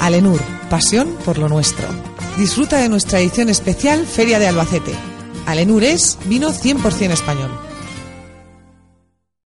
Alenur, pasión por lo nuestro. Disfruta de nuestra edición especial Feria de Albacete. Alenur es vino 100% español.